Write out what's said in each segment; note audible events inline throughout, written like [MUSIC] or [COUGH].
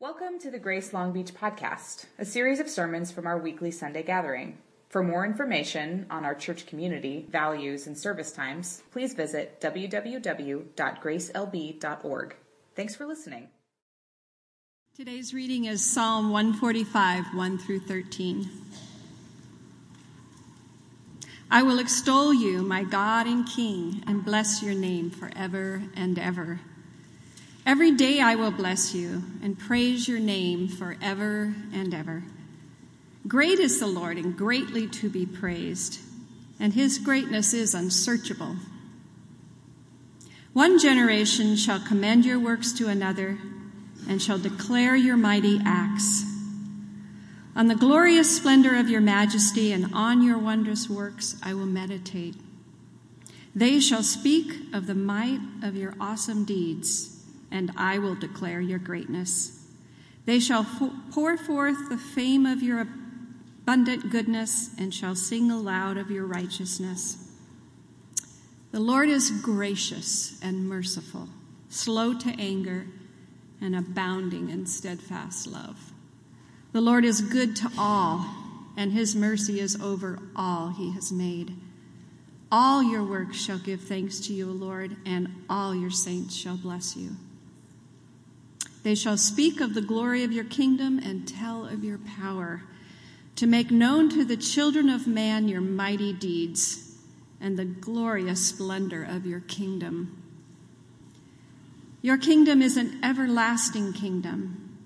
Welcome to the Grace Long Beach podcast, a series of sermons from our weekly Sunday gathering. For more information on our church community, values, and service times, please visit www.gracelb.org. Thanks for listening. Today's reading is Psalm 145, 1 through 13. I will extol you, my God and King, and bless your name forever and ever. Every day I will bless you and praise your name forever and ever. Great is the Lord and greatly to be praised, and his greatness is unsearchable. One generation shall commend your works to another and shall declare your mighty acts. On the glorious splendor of your majesty and on your wondrous works I will meditate. They shall speak of the might of your awesome deeds and I will declare your greatness. They shall pour forth the fame of your abundant goodness and shall sing aloud of your righteousness. The Lord is gracious and merciful, slow to anger, and abounding in steadfast love. The Lord is good to all, and his mercy is over all he has made. All your works shall give thanks to you, O Lord, and all your saints shall bless you. They shall speak of the glory of your kingdom and tell of your power, to make known to the children of man your mighty deeds and the glorious splendor of your kingdom. Your kingdom is an everlasting kingdom,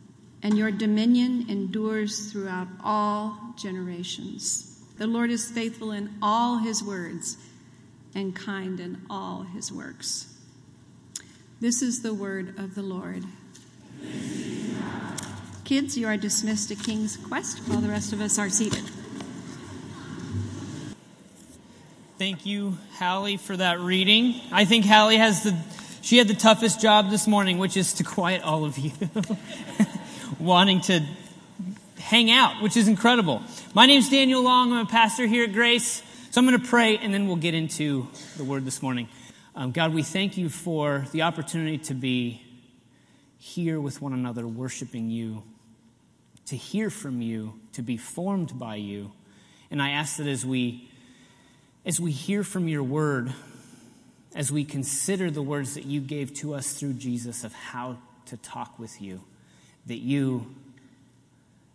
and your dominion endures throughout all generations. The Lord is faithful in all his words and kind in all his works. This is the word of the Lord. Kids, you are dismissed to King's Quest while the rest of us are seated. Thank you, Hallie, for that reading. I think Hallie has the she had the toughest job this morning, which is to quiet all of you [LAUGHS] wanting to hang out, which is incredible. My name is Daniel Long. I'm a pastor here at Grace. So I'm going to pray and then we'll get into the word this morning. Um, God, we thank you for the opportunity to be here with one another, worshiping you, to hear from you, to be formed by you. And I ask that as we as we hear from your word, as we consider the words that you gave to us through Jesus of how to talk with you, that you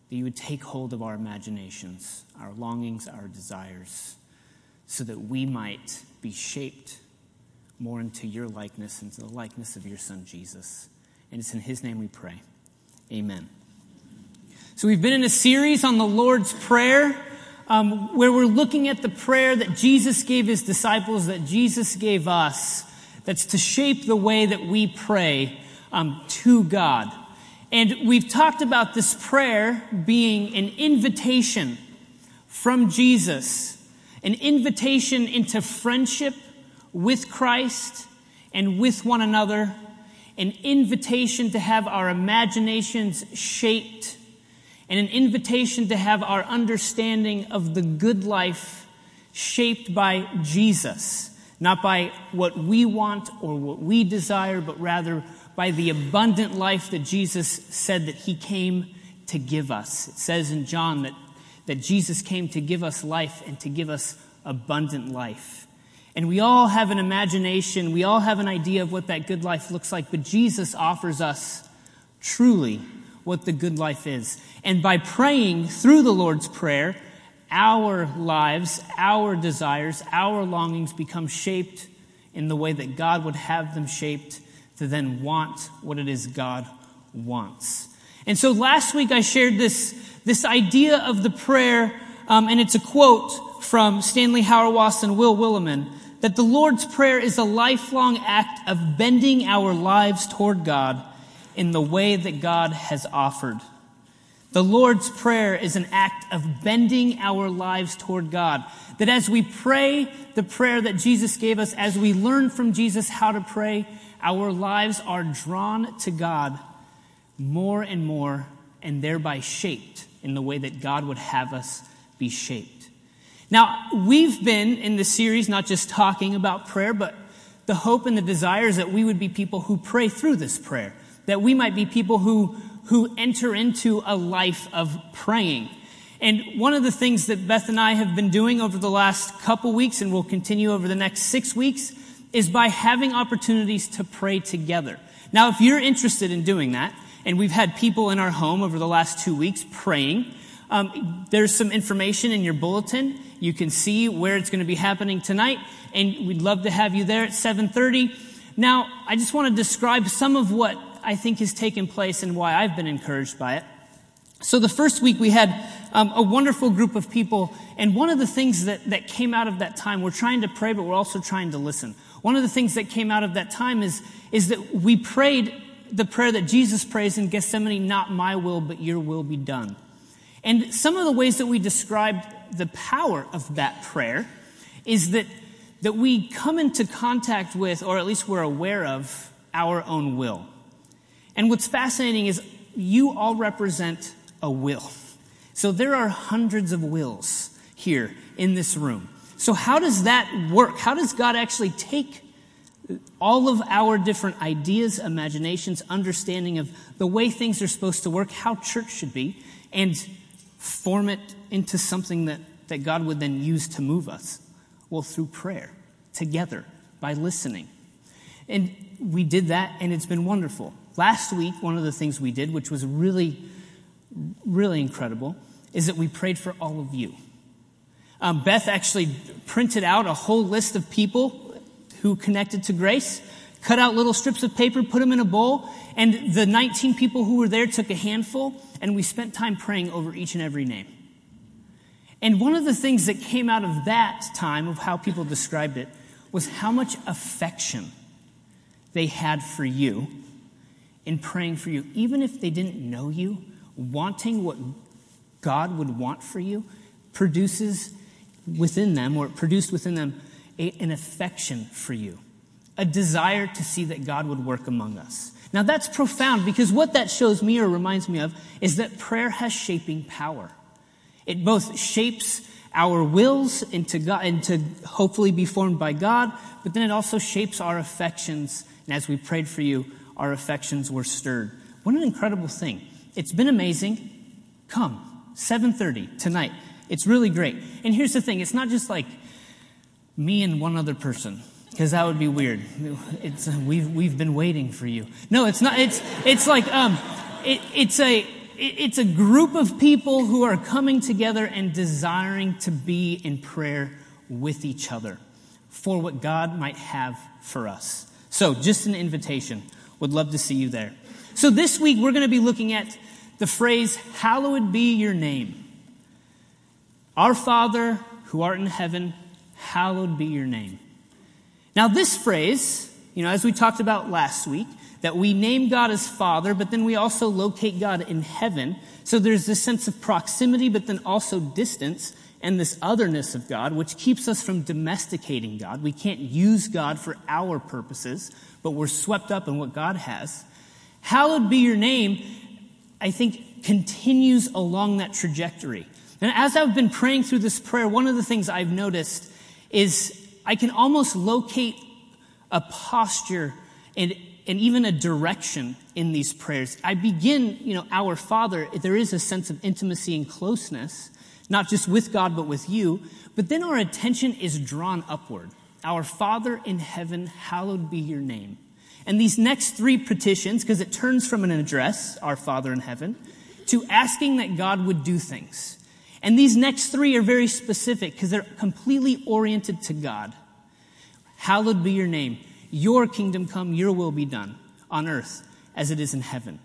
that you would take hold of our imaginations, our longings, our desires, so that we might be shaped more into your likeness, into the likeness of your Son, Jesus. And it's in His name we pray. Amen. So we've been in a series on the Lord's Prayer. Um, where we're looking at the prayer that Jesus gave his disciples, that Jesus gave us, that's to shape the way that we pray um, to God. And we've talked about this prayer being an invitation from Jesus, an invitation into friendship with Christ and with one another an invitation to have our imaginations shaped, and an invitation to have our understanding of the good life shaped by Jesus, not by what we want or what we desire, but rather by the abundant life that Jesus said that he came to give us. It says in John that, that Jesus came to give us life and to give us abundant life. And we all have an imagination, we all have an idea of what that good life looks like, but Jesus offers us truly what the good life is. And by praying through the Lord's Prayer, our lives, our desires, our longings become shaped in the way that God would have them shaped to then want what it is God wants. And so last week I shared this, this idea of the prayer, um, and it's a quote from Stanley Hauerwas and Will Willimon that the Lord's Prayer is a lifelong act of bending our lives toward God in the way that God has offered. The Lord's Prayer is an act of bending our lives toward God. That as we pray the prayer that Jesus gave us, as we learn from Jesus how to pray, our lives are drawn to God more and more and thereby shaped in the way that God would have us be shaped. Now, we've been in this series not just talking about prayer, but the hope and the desire is that we would be people who pray through this prayer. That we might be people who, who enter into a life of praying. And one of the things that Beth and I have been doing over the last couple weeks and will continue over the next six weeks is by having opportunities to pray together. Now, if you're interested in doing that, and we've had people in our home over the last two weeks praying, um, there's some information in your bulletin. You can see where it's going to be happening tonight, and we'd love to have you there at 7:30. Now, I just want to describe some of what I think has taken place and why I've been encouraged by it. So the first week we had um, a wonderful group of people, and one of the things that, that came out of that time, we're trying to pray, but we're also trying to listen. One of the things that came out of that time is, is that we prayed the prayer that Jesus prays in Gethsemane, not my will, but your will be done. And some of the ways that we described the power of that prayer is that, that we come into contact with, or at least we're aware of, our own will. And what's fascinating is you all represent a will. So there are hundreds of wills here in this room. So how does that work? How does God actually take all of our different ideas, imaginations, understanding of the way things are supposed to work, how church should be, and form it into something that, that God would then use to move us? Well, through prayer, together, by listening. And we did that, and it's been wonderful. Last week, one of the things we did, which was really, really incredible, is that we prayed for all of you. Um, Beth actually printed out a whole list of people who connected to grace, cut out little strips of paper, put them in a bowl, and the 19 people who were there took a handful, and we spent time praying over each and every name. And one of the things that came out of that time, of how people described it, was how much affection they had for you in praying for you. Even if they didn't know you, wanting what God would want for you produces within them, or it produced within them, a, an affection for you, a desire to see that God would work among us. Now that's profound because what that shows me or reminds me of is that prayer has shaping power. It both shapes our wills into God, and to hopefully be formed by God, but then it also shapes our affections. And as we prayed for you, our affections were stirred. What an incredible thing. It's been amazing. Come, 7:30 tonight. It's really great. And here's the thing, it's not just like me and one other person because that would be weird. It's, we've, we've been waiting for you. No, it's not. It's, it's like, um, it, it's a, it's a group of people who are coming together and desiring to be in prayer with each other for what God might have for us. So, just an invitation. Would love to see you there. So, this week we're going to be looking at the phrase, Hallowed be your name. Our Father who art in heaven, hallowed be your name. Now, this phrase, you know, as we talked about last week, that we name God as Father, but then we also locate God in heaven. So there's this sense of proximity, but then also distance and this otherness of God, which keeps us from domesticating God. We can't use God for our purposes, but we're swept up in what God has. Hallowed be your name, I think, continues along that trajectory. And as I've been praying through this prayer, one of the things I've noticed is I can almost locate a posture and, and even a direction in these prayers. I begin, you know, our Father, there is a sense of intimacy and closeness, not just with God, but with you. But then our attention is drawn upward. Our Father in heaven, hallowed be your name. And these next three petitions, because it turns from an address, our Father in heaven, to asking that God would do things. And these next three are very specific because they're completely oriented to God. Hallowed be your name. Your kingdom come, your will be done on earth as it is in heaven.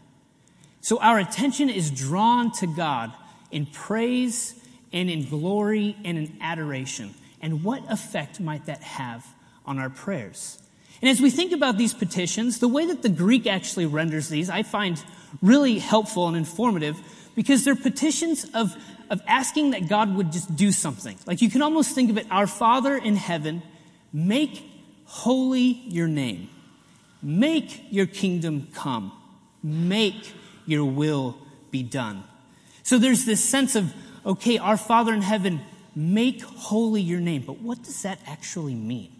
So our attention is drawn to God in praise and in glory and in adoration. And what effect might that have on our prayers? And as we think about these petitions, the way that the Greek actually renders these, I find really helpful and informative because they're petitions of of asking that God would just do something. Like you can almost think of it, our Father in heaven, make holy your name. Make your kingdom come. Make your will be done. So there's this sense of, okay, our Father in heaven, make holy your name. But what does that actually mean?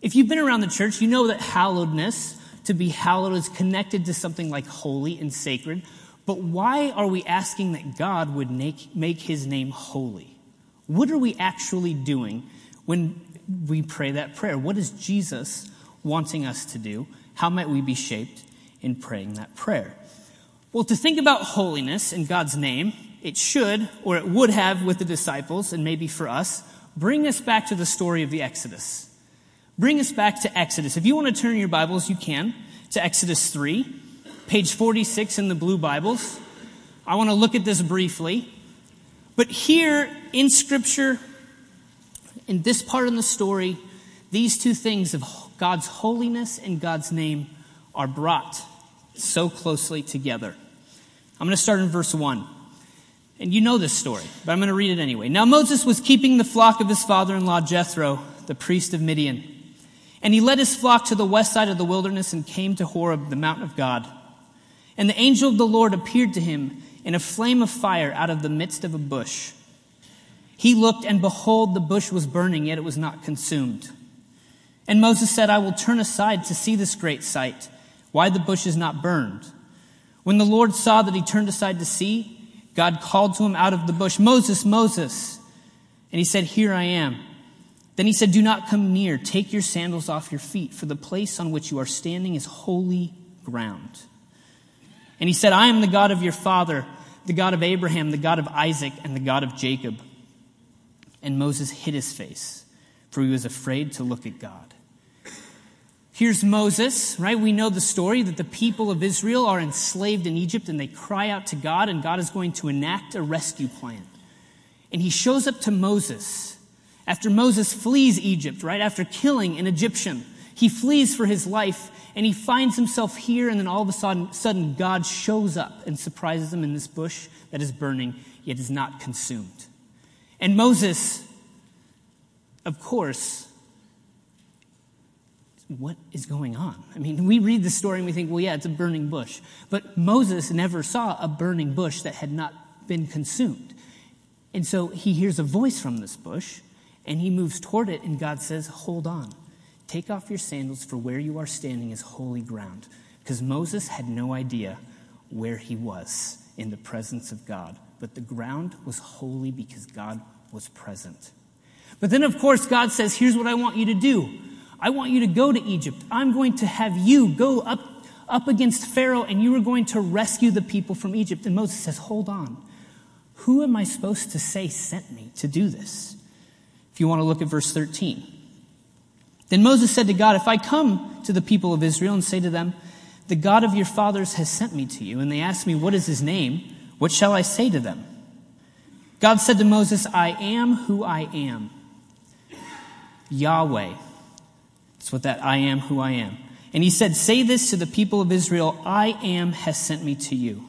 If you've been around the church, you know that hallowedness, to be hallowed, is connected to something like holy and sacred. But why are we asking that God would make, make his name holy? What are we actually doing when we pray that prayer? What is Jesus wanting us to do? How might we be shaped in praying that prayer? Well, to think about holiness in God's name, it should, or it would have with the disciples, and maybe for us, bring us back to the story of the Exodus. Bring us back to Exodus. If you want to turn your Bibles, you can, to Exodus 3, page 46 in the blue Bibles. I want to look at this briefly. But here in Scripture, in this part of the story, these two things of God's holiness and God's name are brought so closely together. I'm going to start in verse 1. And you know this story, but I'm going to read it anyway. Now Moses was keeping the flock of his father in law Jethro, the priest of Midian. And he led his flock to the west side of the wilderness and came to Horeb, the mountain of God. And the angel of the Lord appeared to him in a flame of fire out of the midst of a bush. He looked, and behold, the bush was burning, yet it was not consumed. And Moses said, I will turn aside to see this great sight, why the bush is not burned. When the Lord saw that he turned aside to see, God called to him out of the bush, Moses, Moses. And he said, Here I am. Then he said, Do not come near. Take your sandals off your feet, for the place on which you are standing is holy ground. And he said, I am the God of your father, the God of Abraham, the God of Isaac, and the God of Jacob. And Moses hid his face, for he was afraid to look at God. Here's Moses, right? We know the story that the people of Israel are enslaved in Egypt and they cry out to God, and God is going to enact a rescue plan. And he shows up to Moses after Moses flees Egypt, right? After killing an Egyptian. He flees for his life and he finds himself here, and then all of a sudden, sudden God shows up and surprises him in this bush that is burning, yet is not consumed. And Moses, of course, what is going on? I mean, we read the story and we think, well, yeah, it's a burning bush. But Moses never saw a burning bush that had not been consumed. And so he hears a voice from this bush and he moves toward it, and God says, Hold on. Take off your sandals, for where you are standing is holy ground. Because Moses had no idea where he was in the presence of God. But the ground was holy because God was present. But then, of course, God says, Here's what I want you to do. I want you to go to Egypt. I'm going to have you go up, up against Pharaoh and you are going to rescue the people from Egypt. And Moses says, Hold on. Who am I supposed to say sent me to do this? If you want to look at verse 13. Then Moses said to God, If I come to the people of Israel and say to them, The God of your fathers has sent me to you, and they ask me, What is his name? What shall I say to them? God said to Moses, I am who I am. Yahweh that's what that I am who I am. And he said, Say this to the people of Israel I am has sent me to you.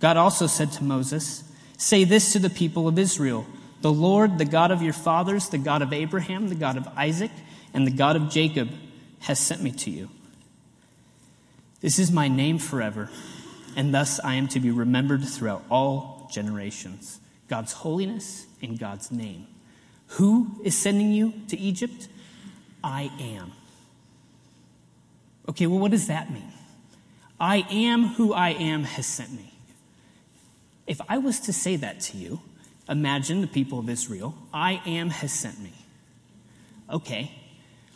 God also said to Moses, Say this to the people of Israel The Lord, the God of your fathers, the God of Abraham, the God of Isaac, and the God of Jacob, has sent me to you. This is my name forever, and thus I am to be remembered throughout all generations. God's holiness and God's name. Who is sending you to Egypt? I am. Okay, well, what does that mean? I am who I am has sent me. If I was to say that to you, imagine the people of Israel, I am has sent me. Okay,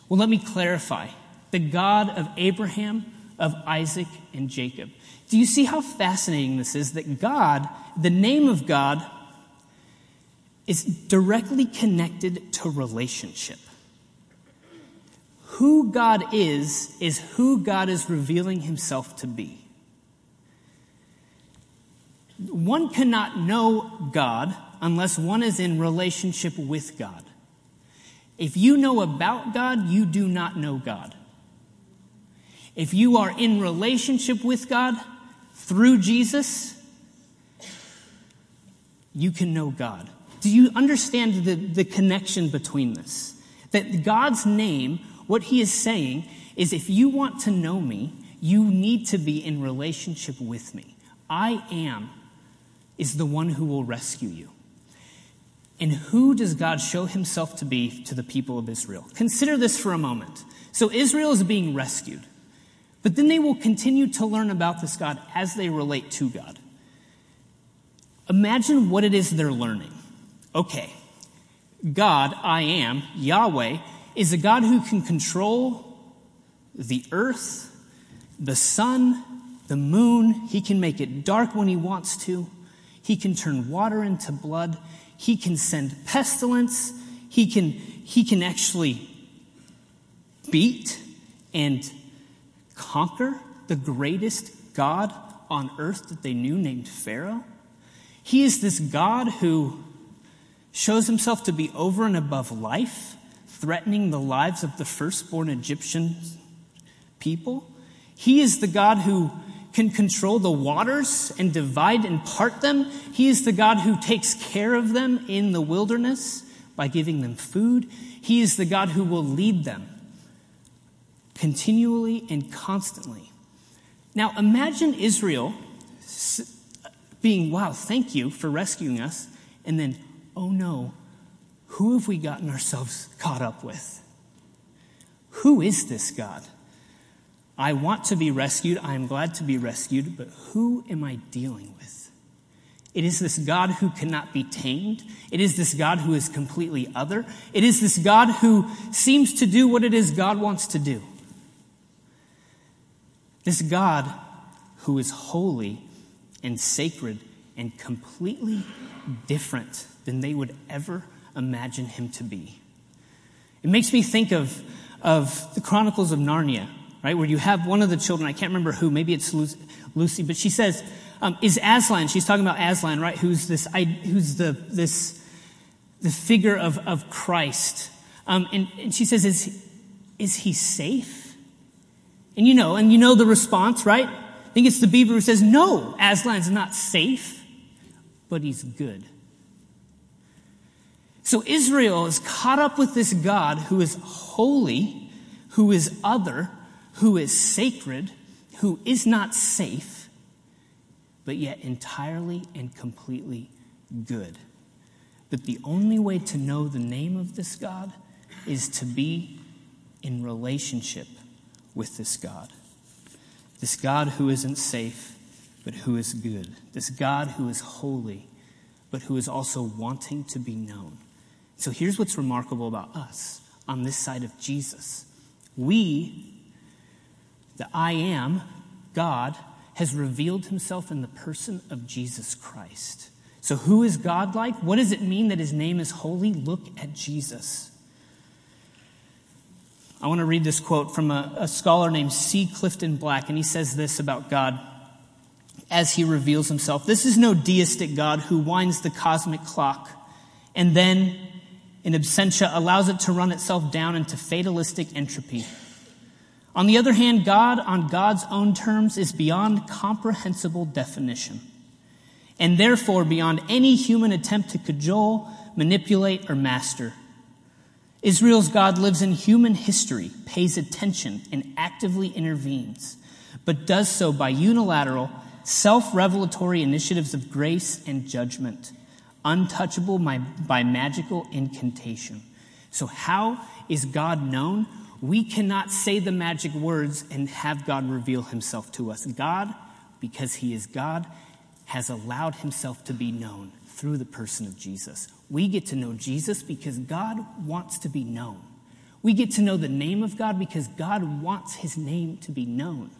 well, let me clarify. The God of Abraham, of Isaac, and Jacob. Do you see how fascinating this is? That God, the name of God, is directly connected to relationship who God is, is who God is revealing himself to be. One cannot know God unless one is in relationship with God. If you know about God, you do not know God. If you are in relationship with God through Jesus, you can know God. Do you understand the, the connection between this? That God's name what he is saying is if you want to know me, you need to be in relationship with me. I am is the one who will rescue you. And who does God show himself to be to the people of Israel? Consider this for a moment. So Israel is being rescued. But then they will continue to learn about this God as they relate to God. Imagine what it is they're learning. Okay, God, I am, Yahweh, is a God who can control the earth, the sun, the moon. He can make it dark when he wants to. He can turn water into blood. He can send pestilence. He can, he can actually beat and conquer the greatest God on earth that they knew named Pharaoh. He is this God who shows himself to be over and above life, threatening the lives of the firstborn Egyptian people. He is the God who can control the waters and divide and part them. He is the God who takes care of them in the wilderness by giving them food. He is the God who will lead them continually and constantly. Now imagine Israel being, wow, thank you for rescuing us. And then, oh no, who have we gotten ourselves caught up with? Who is this God? I want to be rescued. I am glad to be rescued, but who am I dealing with? It is this God who cannot be tamed. It is this God who is completely other. It is this God who seems to do what it is God wants to do. This God who is holy and sacred and completely different than they would ever imagine him to be. It makes me think of, of the Chronicles of Narnia, right? Where you have one of the children, I can't remember who, maybe it's Lucy, but she says, um, is Aslan, she's talking about Aslan, right? Who's this, who's the, this, the figure of, of Christ. Um, and, and she says, is, is he safe? And you know, and you know the response, right? I think it's the beaver who says, no, Aslan's not safe, but he's good. So Israel is caught up with this God who is holy, who is other, who is sacred, who is not safe, but yet entirely and completely good. But the only way to know the name of this God is to be in relationship with this God. This God who isn't safe, but who is good. This God who is holy, but who is also wanting to be known. So here's what's remarkable about us on this side of Jesus. We, the I am, God, has revealed himself in the person of Jesus Christ. So, who is God like? What does it mean that his name is holy? Look at Jesus. I want to read this quote from a, a scholar named C. Clifton Black, and he says this about God as he reveals himself. This is no deistic God who winds the cosmic clock and then in absentia allows it to run itself down into fatalistic entropy. On the other hand, God on God's own terms is beyond comprehensible definition, and therefore beyond any human attempt to cajole, manipulate, or master. Israel's God lives in human history, pays attention, and actively intervenes, but does so by unilateral, self revelatory initiatives of grace and judgment untouchable by, by magical incantation. So, how is God known? We cannot say the magic words and have God reveal himself to us. God, because he is God, has allowed himself to be known through the person of Jesus. We get to know Jesus because God wants to be known. We get to know the name of God because God wants his name to be known.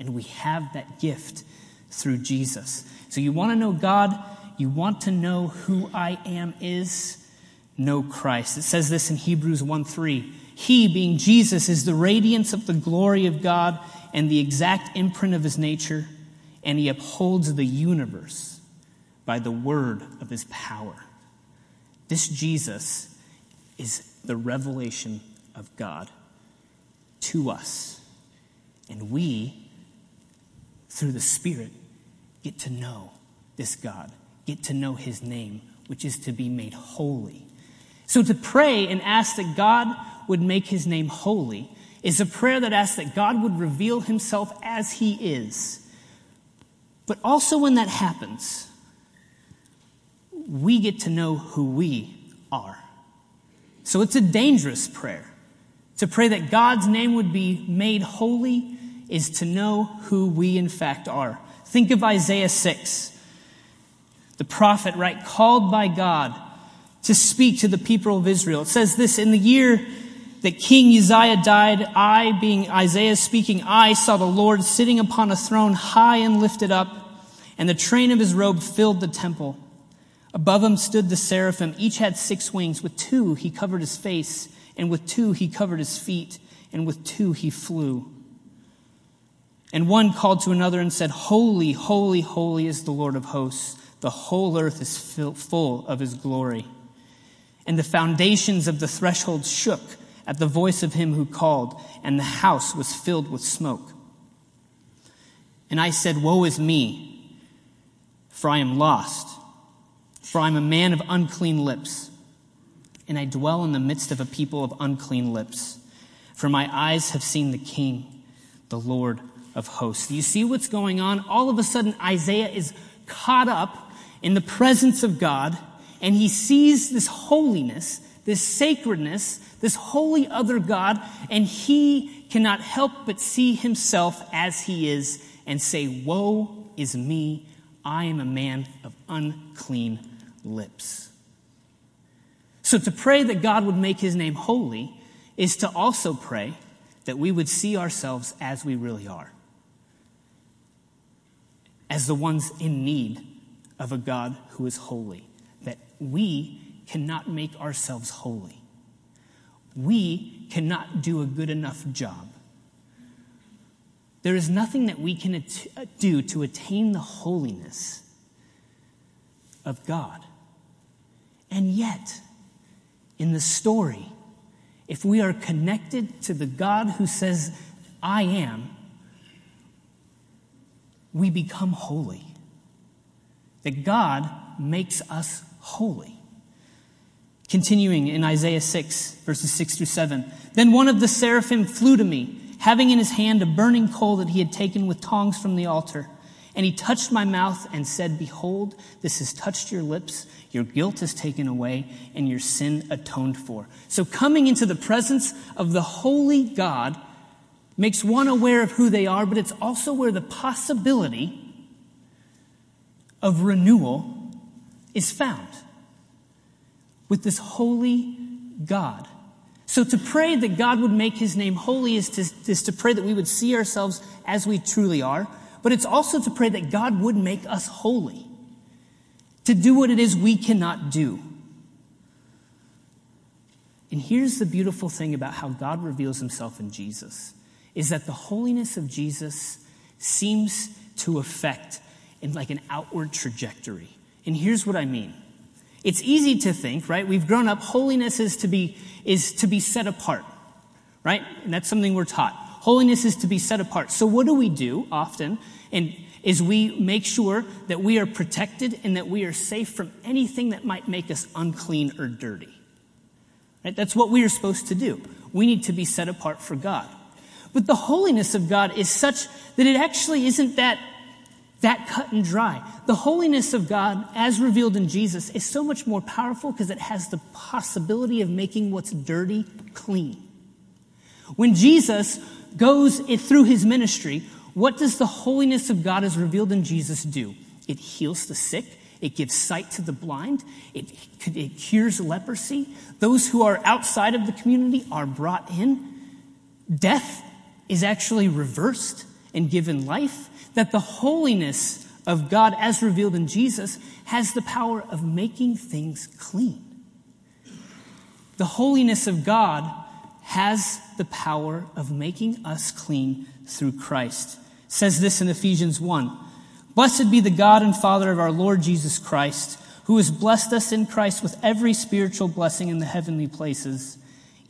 And we have that gift through Jesus. So you want to know God? You want to know who I am is? Know Christ. It says this in Hebrews 1 3. He, being Jesus, is the radiance of the glory of God and the exact imprint of his nature, and he upholds the universe by the word of his power. This Jesus is the revelation of God to us. And we, through the Spirit, get to know this God get to know his name, which is to be made holy. So to pray and ask that God would make his name holy is a prayer that asks that God would reveal himself as he is. But also when that happens, we get to know who we are. So it's a dangerous prayer to pray that God's name would be made holy is to know who we in fact are. Think of Isaiah 6, the prophet, right, called by God to speak to the people of Israel. It says this in the year that King Uzziah died, I, being Isaiah speaking, I saw the Lord sitting upon a throne high and lifted up, and the train of his robe filled the temple. Above him stood the seraphim. Each had six wings. With two he covered his face, and with two he covered his feet, and with two he flew. And one called to another and said, Holy, holy, holy is the Lord of hosts. The whole earth is full of his glory. And the foundations of the threshold shook at the voice of him who called, and the house was filled with smoke. And I said, Woe is me, for I am lost, for I am a man of unclean lips, and I dwell in the midst of a people of unclean lips. For my eyes have seen the King, the Lord of hosts. You see what's going on? All of a sudden, Isaiah is caught up in the presence of God, and he sees this holiness this sacredness, this holy other God, and he cannot help but see himself as he is and say, Woe is me, I am a man of unclean lips. So to pray that God would make his name holy is to also pray that we would see ourselves as we really are, as the ones in need of a God who is holy, that we cannot make ourselves holy. We cannot do a good enough job. There is nothing that we can at- do to attain the holiness of God. And yet, in the story, if we are connected to the God who says, I am, we become holy. That God makes us holy. Continuing in Isaiah 6, verses 6 through 7. Then one of the seraphim flew to me, having in his hand a burning coal that he had taken with tongs from the altar. And he touched my mouth and said, Behold, this has touched your lips. Your guilt is taken away and your sin atoned for. So coming into the presence of the holy God makes one aware of who they are, but it's also where the possibility of renewal is found with this holy God. So to pray that God would make his name holy is to, is to pray that we would see ourselves as we truly are, but it's also to pray that God would make us holy, to do what it is we cannot do. And here's the beautiful thing about how God reveals himself in Jesus is that the holiness of Jesus seems to affect in like an outward trajectory. And here's what I mean. It's easy to think, right? We've grown up, holiness is to be, is to be set apart, right? And that's something we're taught. Holiness is to be set apart. So what do we do often? And is we make sure that we are protected and that we are safe from anything that might make us unclean or dirty. Right? That's what we are supposed to do. We need to be set apart for God. But the holiness of God is such that it actually isn't that that cut and dry. The holiness of God, as revealed in Jesus, is so much more powerful because it has the possibility of making what's dirty clean. When Jesus goes through his ministry, what does the holiness of God as revealed in Jesus do? It heals the sick. It gives sight to the blind. It, it cures leprosy. Those who are outside of the community are brought in. Death is actually reversed and given life that the holiness of God, as revealed in Jesus, has the power of making things clean. The holiness of God has the power of making us clean through Christ. It says this in Ephesians 1. Blessed be the God and Father of our Lord Jesus Christ, who has blessed us in Christ with every spiritual blessing in the heavenly places,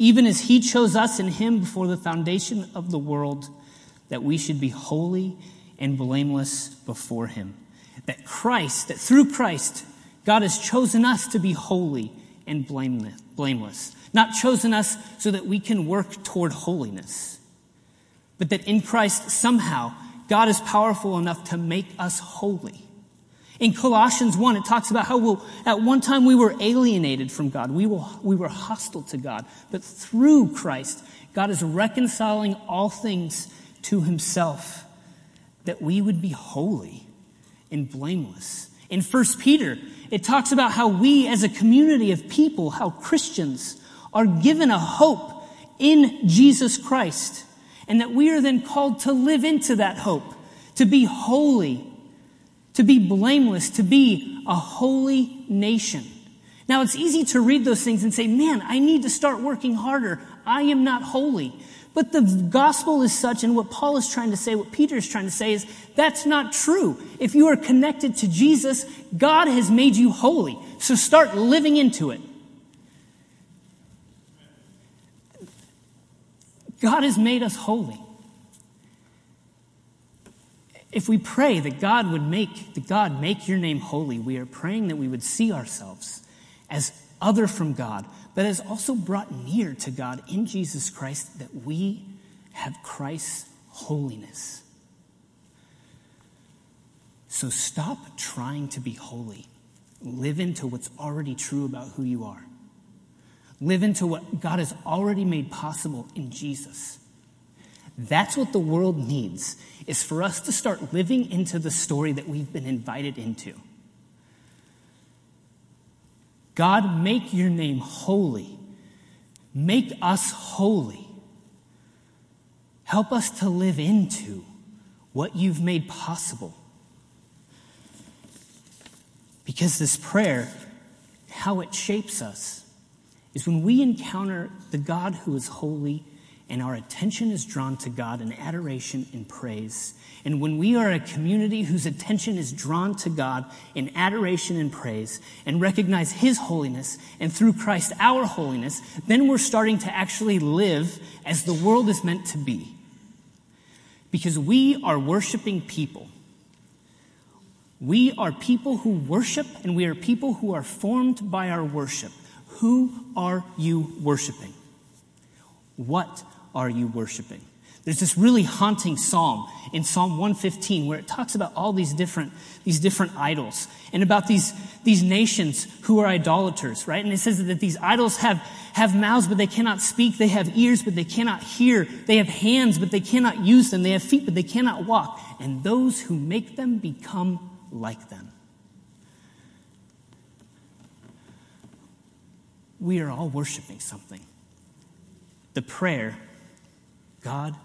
even as he chose us in him before the foundation of the world, that we should be holy and blameless before him. That Christ, that through Christ, God has chosen us to be holy and blameless. Not chosen us so that we can work toward holiness, but that in Christ somehow God is powerful enough to make us holy. In Colossians 1, it talks about how we'll, at one time we were alienated from God. We were, we were hostile to God. But through Christ, God is reconciling all things to himself that we would be holy and blameless. In 1 Peter, it talks about how we as a community of people, how Christians are given a hope in Jesus Christ, and that we are then called to live into that hope, to be holy, to be blameless, to be a holy nation. Now, it's easy to read those things and say, man, I need to start working harder. I am not holy. But the gospel is such, and what Paul is trying to say, what Peter is trying to say is, that's not true. If you are connected to Jesus, God has made you holy. So start living into it. God has made us holy. If we pray that God would make, that God make your name holy, we are praying that we would see ourselves as other from God, but as also brought near to God in Jesus Christ, that we have Christ's holiness. So stop trying to be holy. Live into what's already true about who you are. Live into what God has already made possible in Jesus. That's what the world needs, is for us to start living into the story that we've been invited into. God, make your name holy. Make us holy. Help us to live into what you've made possible. Because this prayer, how it shapes us, is when we encounter the God who is holy and our attention is drawn to God in adoration and praise. And when we are a community whose attention is drawn to God in adoration and praise and recognize His holiness and through Christ our holiness, then we're starting to actually live as the world is meant to be. Because we are worshiping people. We are people who worship and we are people who are formed by our worship. Who are you worshiping? What are you worshiping? There's this really haunting psalm in Psalm 115 where it talks about all these different, these different idols and about these, these nations who are idolaters, right? And it says that these idols have, have mouths, but they cannot speak. They have ears, but they cannot hear. They have hands, but they cannot use them. They have feet, but they cannot walk. And those who make them become like them. We are all worshiping something. The prayer God,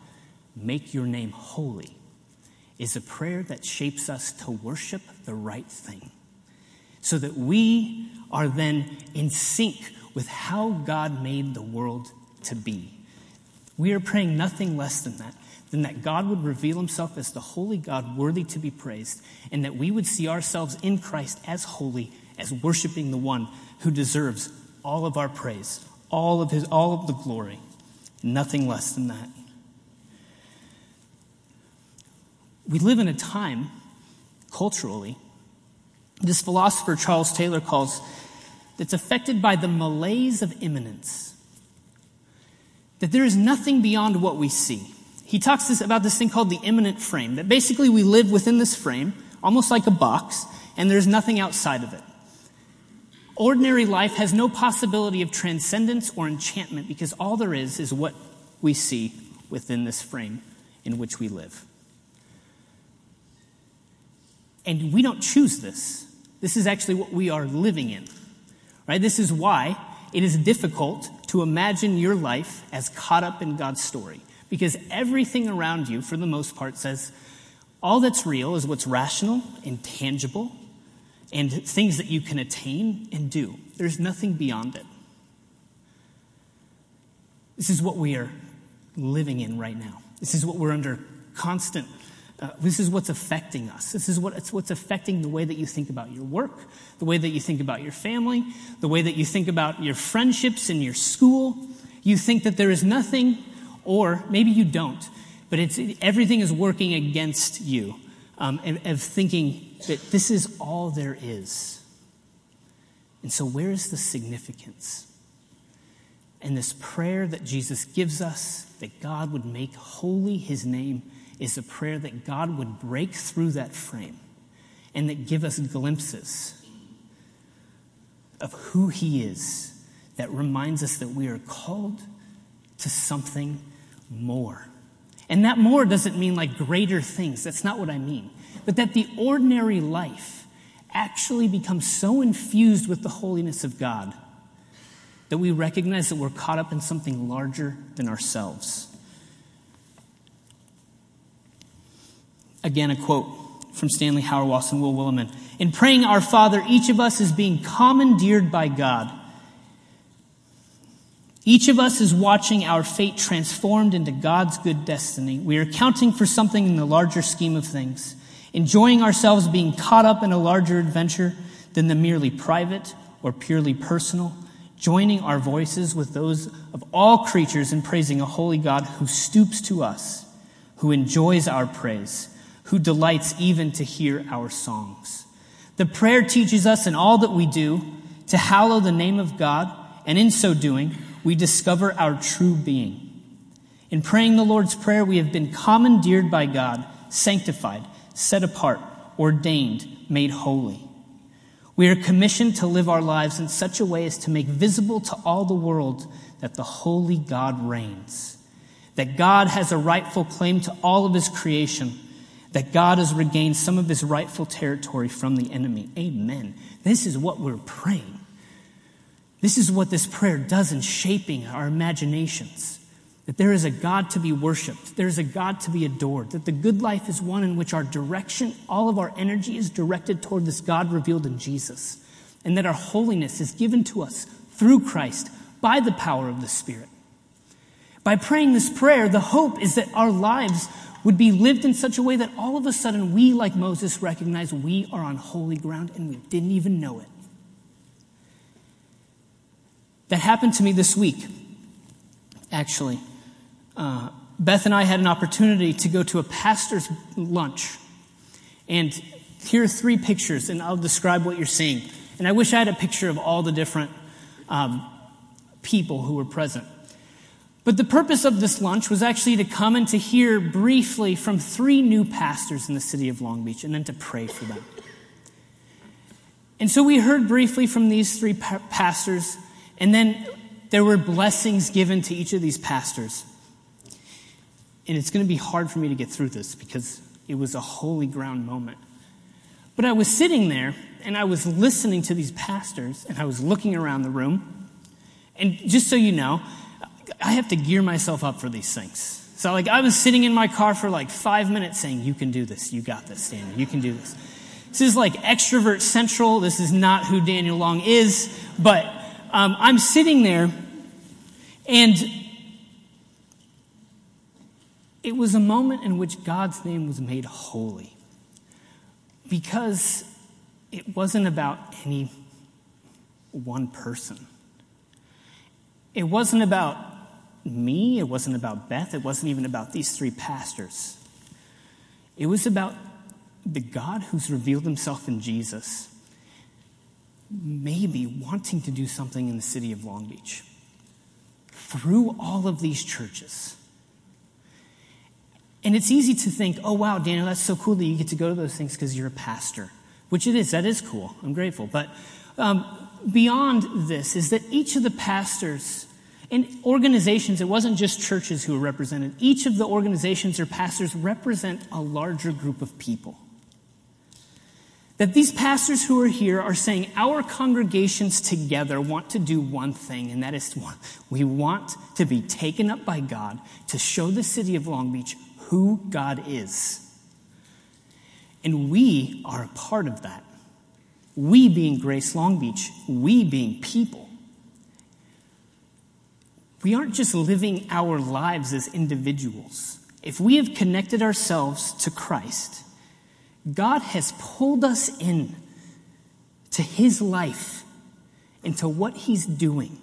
make your name holy, is a prayer that shapes us to worship the right thing. So that we are then in sync with how God made the world to be. We are praying nothing less than that, than that God would reveal himself as the holy God worthy to be praised, and that we would see ourselves in Christ as holy, as worshiping the one who deserves all of our praise, all of his all of the glory. Nothing less than that. We live in a time, culturally, this philosopher Charles Taylor calls, that's affected by the malaise of immanence. That there is nothing beyond what we see. He talks this, about this thing called the immanent frame, that basically we live within this frame, almost like a box, and there's nothing outside of it. Ordinary life has no possibility of transcendence or enchantment because all there is is what we see within this frame in which we live. And we don't choose this. This is actually what we are living in. Right? This is why it is difficult to imagine your life as caught up in God's story. Because everything around you, for the most part, says all that's real is what's rational and tangible and things that you can attain and do. There's nothing beyond it. This is what we are living in right now. This is what we're under constant uh, this is what's affecting us. This is what, it's what's affecting the way that you think about your work, the way that you think about your family, the way that you think about your friendships and your school. You think that there is nothing, or maybe you don't, but it's, everything is working against you um, of thinking that this is all there is. And so, where is the significance? And this prayer that Jesus gives us that God would make holy his name is a prayer that God would break through that frame and that give us glimpses of who He is that reminds us that we are called to something more And that more doesn't mean like greater things. That's not what I mean. But that the ordinary life actually becomes so infused with the holiness of God that we recognize that we're caught up in something larger than ourselves. Again, a quote from Stanley Hauerwas and Will Willimon. In praying our Father, each of us is being commandeered by God. Each of us is watching our fate transformed into God's good destiny. We are counting for something in the larger scheme of things, enjoying ourselves being caught up in a larger adventure than the merely private or purely personal, joining our voices with those of all creatures in praising a holy God who stoops to us, who enjoys our praise who delights even to hear our songs. The prayer teaches us in all that we do to hallow the name of God, and in so doing, we discover our true being. In praying the Lord's Prayer, we have been commandeered by God, sanctified, set apart, ordained, made holy. We are commissioned to live our lives in such a way as to make visible to all the world that the holy God reigns, that God has a rightful claim to all of his creation that God has regained some of his rightful territory from the enemy. Amen. This is what we're praying. This is what this prayer does in shaping our imaginations. That there is a God to be worshiped, there is a God to be adored, that the good life is one in which our direction, all of our energy is directed toward this God revealed in Jesus, and that our holiness is given to us through Christ by the power of the Spirit. By praying this prayer, the hope is that our lives would be lived in such a way that all of a sudden we, like Moses, recognize we are on holy ground and we didn't even know it. That happened to me this week, actually. Uh, Beth and I had an opportunity to go to a pastor's lunch. And here are three pictures, and I'll describe what you're seeing. And I wish I had a picture of all the different um, people who were present. But the purpose of this lunch was actually to come and to hear briefly from three new pastors in the city of Long Beach and then to pray for them. And so we heard briefly from these three pa- pastors, and then there were blessings given to each of these pastors. And it's going to be hard for me to get through this because it was a holy ground moment. But I was sitting there and I was listening to these pastors and I was looking around the room. And just so you know, I have to gear myself up for these things. So, like, I was sitting in my car for like five minutes saying, You can do this. You got this, Daniel. You can do this. This is like extrovert central. This is not who Daniel Long is. But um, I'm sitting there, and it was a moment in which God's name was made holy. Because it wasn't about any one person. It wasn't about me, it wasn't about Beth, it wasn't even about these three pastors. It was about the God who's revealed himself in Jesus, maybe wanting to do something in the city of Long Beach through all of these churches. And it's easy to think, oh, wow, Daniel, that's so cool that you get to go to those things because you're a pastor, which it is. That is cool. I'm grateful. But um, beyond this is that each of the pastors in organizations, it wasn't just churches who were represented. Each of the organizations or pastors represent a larger group of people. That these pastors who are here are saying our congregations together want to do one thing, and that is [LAUGHS] we want to be taken up by God to show the city of Long Beach who God is. And we are a part of that. We being Grace Long Beach, we being people we aren't just living our lives as individuals. If we have connected ourselves to Christ, God has pulled us in to his life and to what he's doing.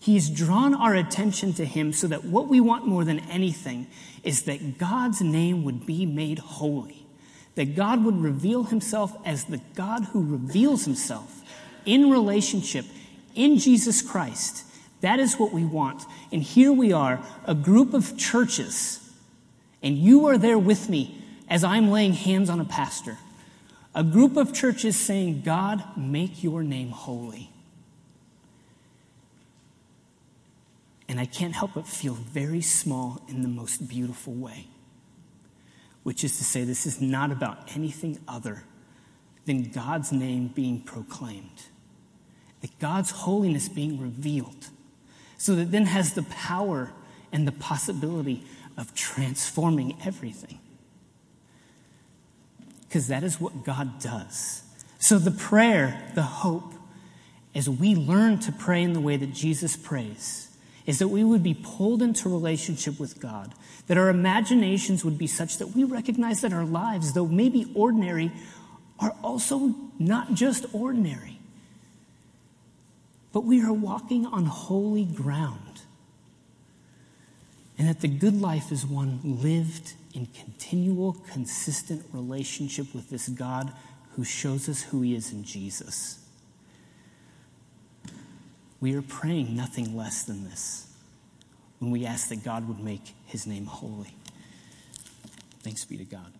He's drawn our attention to him so that what we want more than anything is that God's name would be made holy, that God would reveal himself as the God who reveals himself in relationship in Jesus Christ that is what we want. And here we are, a group of churches, and you are there with me as I'm laying hands on a pastor. A group of churches saying, God, make your name holy. And I can't help but feel very small in the most beautiful way. which is to say, this is not about anything other than God's name being proclaimed, that God's holiness being revealed, so that then has the power and the possibility of transforming everything. Because that is what God does. So the prayer, the hope, as we learn to pray in the way that Jesus prays, is that we would be pulled into relationship with God, that our imaginations would be such that we recognize that our lives, though maybe ordinary, are also not just ordinary, but we are walking on holy ground. And that the good life is one lived in continual, consistent relationship with this God who shows us who He is in Jesus. We are praying nothing less than this when we ask that God would make His name holy. Thanks be to God.